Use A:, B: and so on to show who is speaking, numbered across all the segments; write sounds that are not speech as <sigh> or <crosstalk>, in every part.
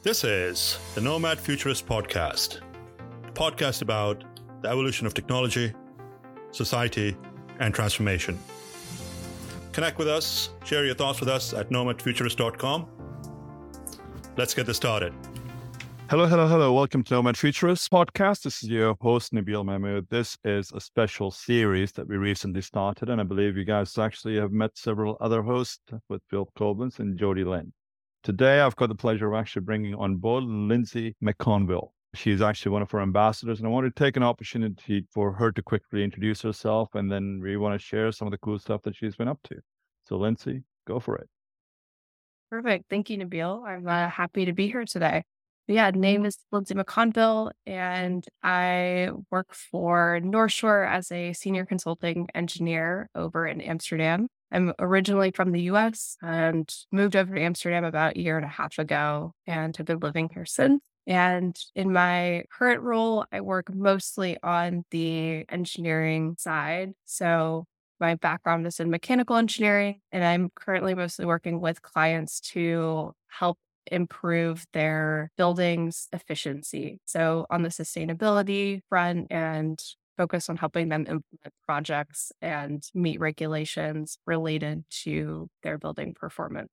A: This is the Nomad Futurist Podcast, a podcast about the evolution of technology, society, and transformation. Connect with us, share your thoughts with us at nomadfuturist.com. Let's get this started.
B: Hello, hello, hello. Welcome to Nomad Futurist podcast. This is your host, Nabeel Mahmood. This is a special series that we recently started, and I believe you guys actually have met several other hosts with Phil Koblenz and Jody Lynn. Today, I've got the pleasure of actually bringing on board Lindsay McConville. She's actually one of our ambassadors, and I want to take an opportunity for her to quickly introduce herself, and then we want to share some of the cool stuff that she's been up to. So, Lindsay, go for it.
C: Perfect. Thank you, Nabeel. I'm uh, happy to be here today. Yeah, name mm-hmm. is Lindsay McConville, and I work for Northshore as a senior consulting engineer over in Amsterdam. I'm originally from the US and moved over to Amsterdam about a year and a half ago and have been living here since. And in my current role, I work mostly on the engineering side. So my background is in mechanical engineering, and I'm currently mostly working with clients to help improve their buildings efficiency. So on the sustainability front and focus on helping them implement projects and meet regulations related to their building performance.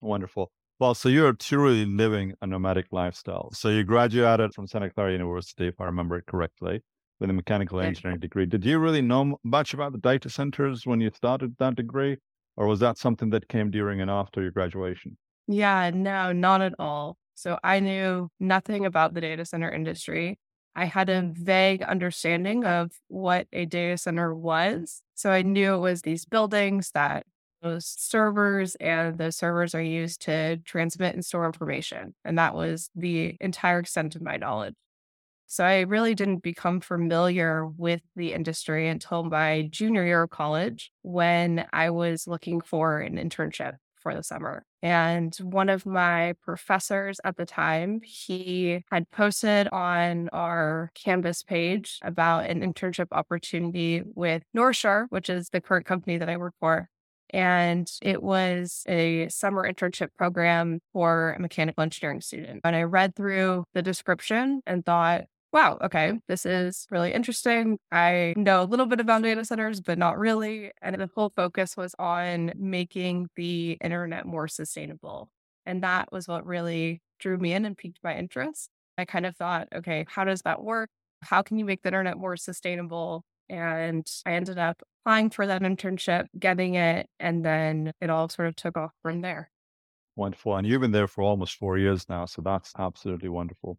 B: Wonderful. Well, so you're truly living a nomadic lifestyle. So you graduated from Santa Clara University, if I remember it correctly, with a mechanical engineering degree. Did you really know much about the data centers when you started that degree? Or was that something that came during and after your graduation?
C: Yeah, no, not at all. So I knew nothing about the data center industry. I had a vague understanding of what a data center was. So I knew it was these buildings that those servers and those servers are used to transmit and store information. And that was the entire extent of my knowledge. So I really didn't become familiar with the industry until my junior year of college when I was looking for an internship the summer. And one of my professors at the time, he had posted on our Canvas page about an internship opportunity with Northshore, which is the current company that I work for. And it was a summer internship program for a mechanical engineering student. And I read through the description and thought, wow, okay, this is really interesting. I know a little bit about data centers, but not really. And the whole focus was on making the internet more sustainable. And that was what really drew me in and piqued my interest. I kind of thought, okay, how does that work? How can you make the internet more sustainable? And I ended up applying for that internship, getting it, and then it all sort of took off from there.
B: Wonderful. And you've been there for almost four years now. So that's absolutely wonderful.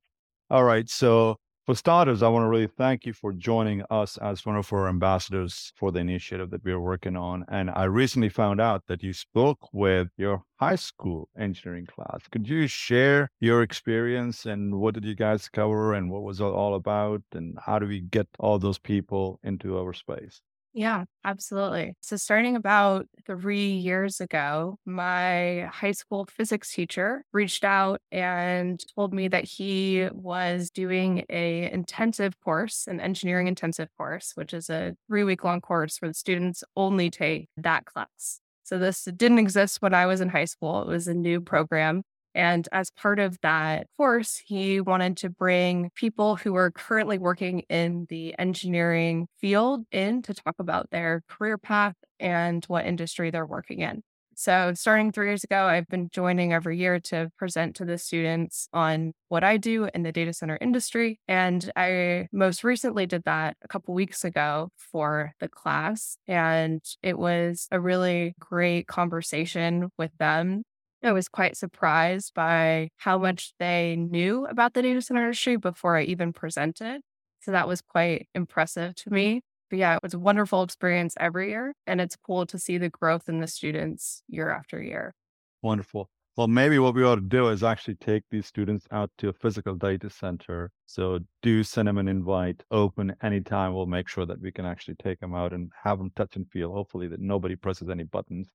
B: All right. So for starters, I want to really thank you for joining us as one of our ambassadors for the initiative that we're working on. And I recently found out that you spoke with your high school engineering class. Could you share your experience and what did you guys cover and what was it all about? And how do we get all those people into our space?
C: Yeah, absolutely. So, starting about three years ago, my high school physics teacher reached out and told me that he was doing a intensive course, an engineering intensive course, which is a three week long course where the students only take that class. So, this didn't exist when I was in high school. It was a new program. And as part of that course, he wanted to bring people who are currently working in the engineering field in to talk about their career path and what industry they're working in. So, starting three years ago, I've been joining every year to present to the students on what I do in the data center industry. And I most recently did that a couple weeks ago for the class. And it was a really great conversation with them I was quite surprised by how much they knew about the data center industry before I even presented. So that was quite impressive to me. But yeah, it was a wonderful experience every year. And it's cool to see the growth in the students year after year.
B: Wonderful. Well, maybe what we ought to do is actually take these students out to a physical data center. So do send them an invite, open anytime. We'll make sure that we can actually take them out and have them touch and feel. Hopefully that nobody presses any buttons.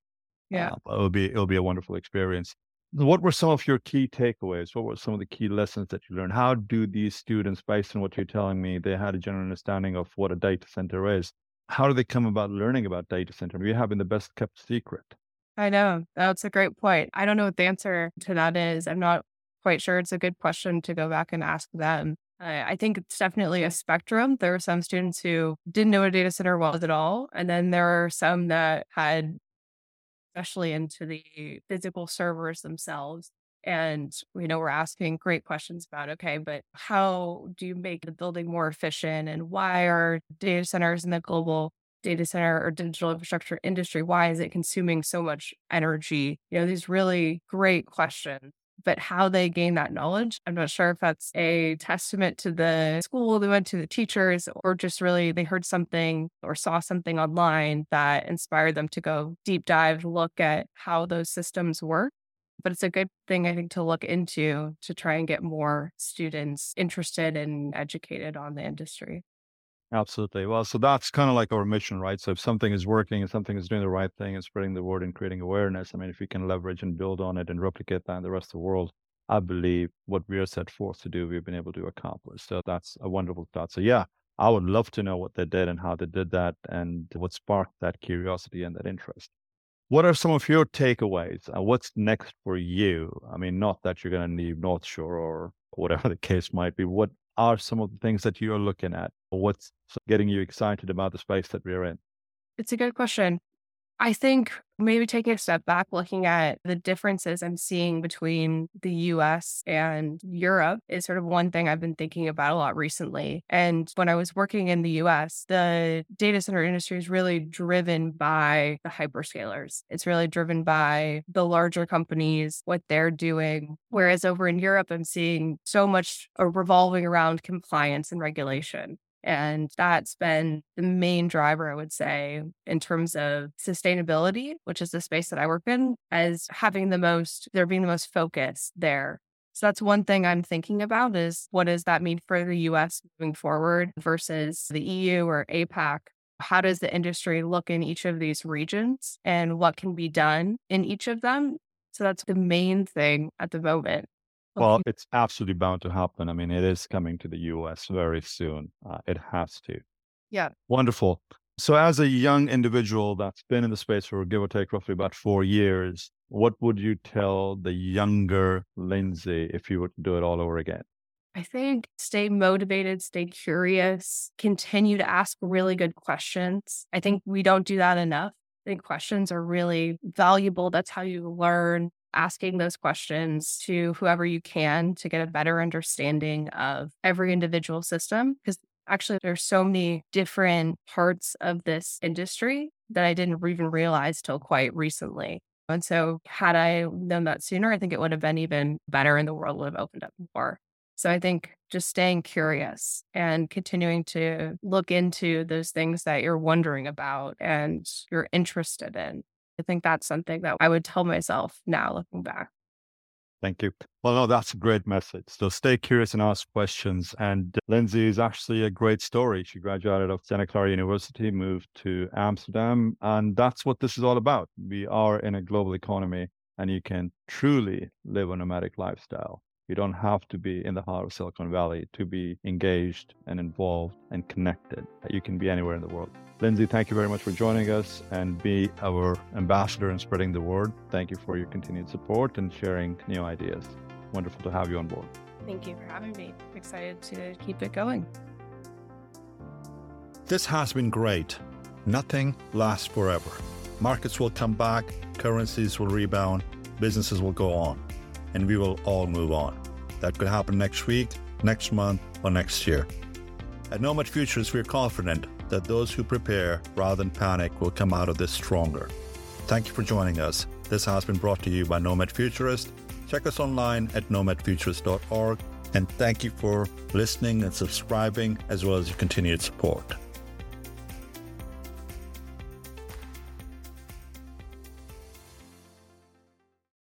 C: Yeah.
B: Uh, it'll be it'll be a wonderful experience. What were some of your key takeaways? What were some of the key lessons that you learned? How do these students, based on what you're telling me, they had a general understanding of what a data center is? How do they come about learning about data center? We have in the best kept secret.
C: I know. That's a great point. I don't know what the answer to that is. I'm not quite sure it's a good question to go back and ask them. I think it's definitely a spectrum. There are some students who didn't know what a data center was at all. And then there are some that had, especially into the physical servers themselves. And, you know, we're asking great questions about, okay, but how do you make the building more efficient? And why are data centers in the global data center or digital infrastructure industry, why is it consuming so much energy? You know, these really great questions but how they gain that knowledge, I'm not sure if that's a testament to the school they went to, the teachers, or just really they heard something or saw something online that inspired them to go deep dive, look at how those systems work. But it's a good thing, I think, to look into to try and get more students interested and educated on the industry.
B: Absolutely. Well, so that's kind of like our mission, right? So if something is working and something is doing the right thing and spreading the word and creating awareness, I mean, if we can leverage and build on it and replicate that in the rest of the world, I believe what we are set forth to do, we've been able to accomplish. So that's a wonderful thought. So yeah, I would love to know what they did and how they did that and what sparked that curiosity and that interest. What are some of your takeaways? Uh, what's next for you? I mean, not that you're going to leave Northshore or whatever <laughs> the case might be. What are some of the things that you're looking at? What's getting you excited about the space that we're in?
C: It's a good question. I think maybe taking a step back, looking at the differences I'm seeing between the US and Europe is sort of one thing I've been thinking about a lot recently. And when I was working in the US, the data center industry is really driven by the hyperscalers. It's really driven by the larger companies, what they're doing. Whereas over in Europe, I'm seeing so much uh, revolving around compliance and regulation. And that's been the main driver, I would say, in terms of sustainability, which is the space that I work in, as having the most, there being the most focus there. So that's one thing I'm thinking about is what does that mean for the US moving forward versus the EU or APAC? How does the industry look in each of these regions and what can be done in each of them? So that's the main thing at the moment.
B: Well, it's absolutely bound to happen. I mean, it is coming to the US very soon. Uh, it has to.
C: Yeah.
B: Wonderful. So, as a young individual that's been in the space for give or take roughly about four years, what would you tell the younger Lindsay if you were to do it all over again?
C: I think stay motivated, stay curious, continue to ask really good questions. I think we don't do that enough. I think questions are really valuable. That's how you learn asking those questions to whoever you can to get a better understanding of every individual system. Because actually, there's so many different parts of this industry that I didn't even realize till quite recently. And so, had I known that sooner, I think it would have been even better and the world would have opened up more. So, I think just staying curious and continuing to look into those things that you're wondering about and you're interested in I think that's something that I would tell myself now looking back.
B: Thank you. Well, no, that's a great message. So stay curious and ask questions. And uh, Lindsay is actually a great story. She graduated of Santa Clara University, moved to Amsterdam, and that's what this is all about. We are in a global economy, and you can truly live a nomadic lifestyle. You don't have to be in the heart of Silicon Valley to be engaged and involved and connected. You can be anywhere in the world. Lindsay, thank you very much for joining us and be our ambassador in spreading the word. Thank you for your continued support and sharing new ideas. Wonderful to have you on board.
C: Thank you for having me. excited to keep it going.
A: This has been great. Nothing lasts forever. Markets will come back, currencies will rebound, businesses will go on, and we will all move on. That could happen next week, next month, or next year. At Nomad Futurist, we're confident that those who prepare rather than panic will come out of this stronger. Thank you for joining us. This has been brought to you by Nomad Futurist. Check us online at nomadfuturist.org. And thank you for listening and subscribing, as well as your continued support.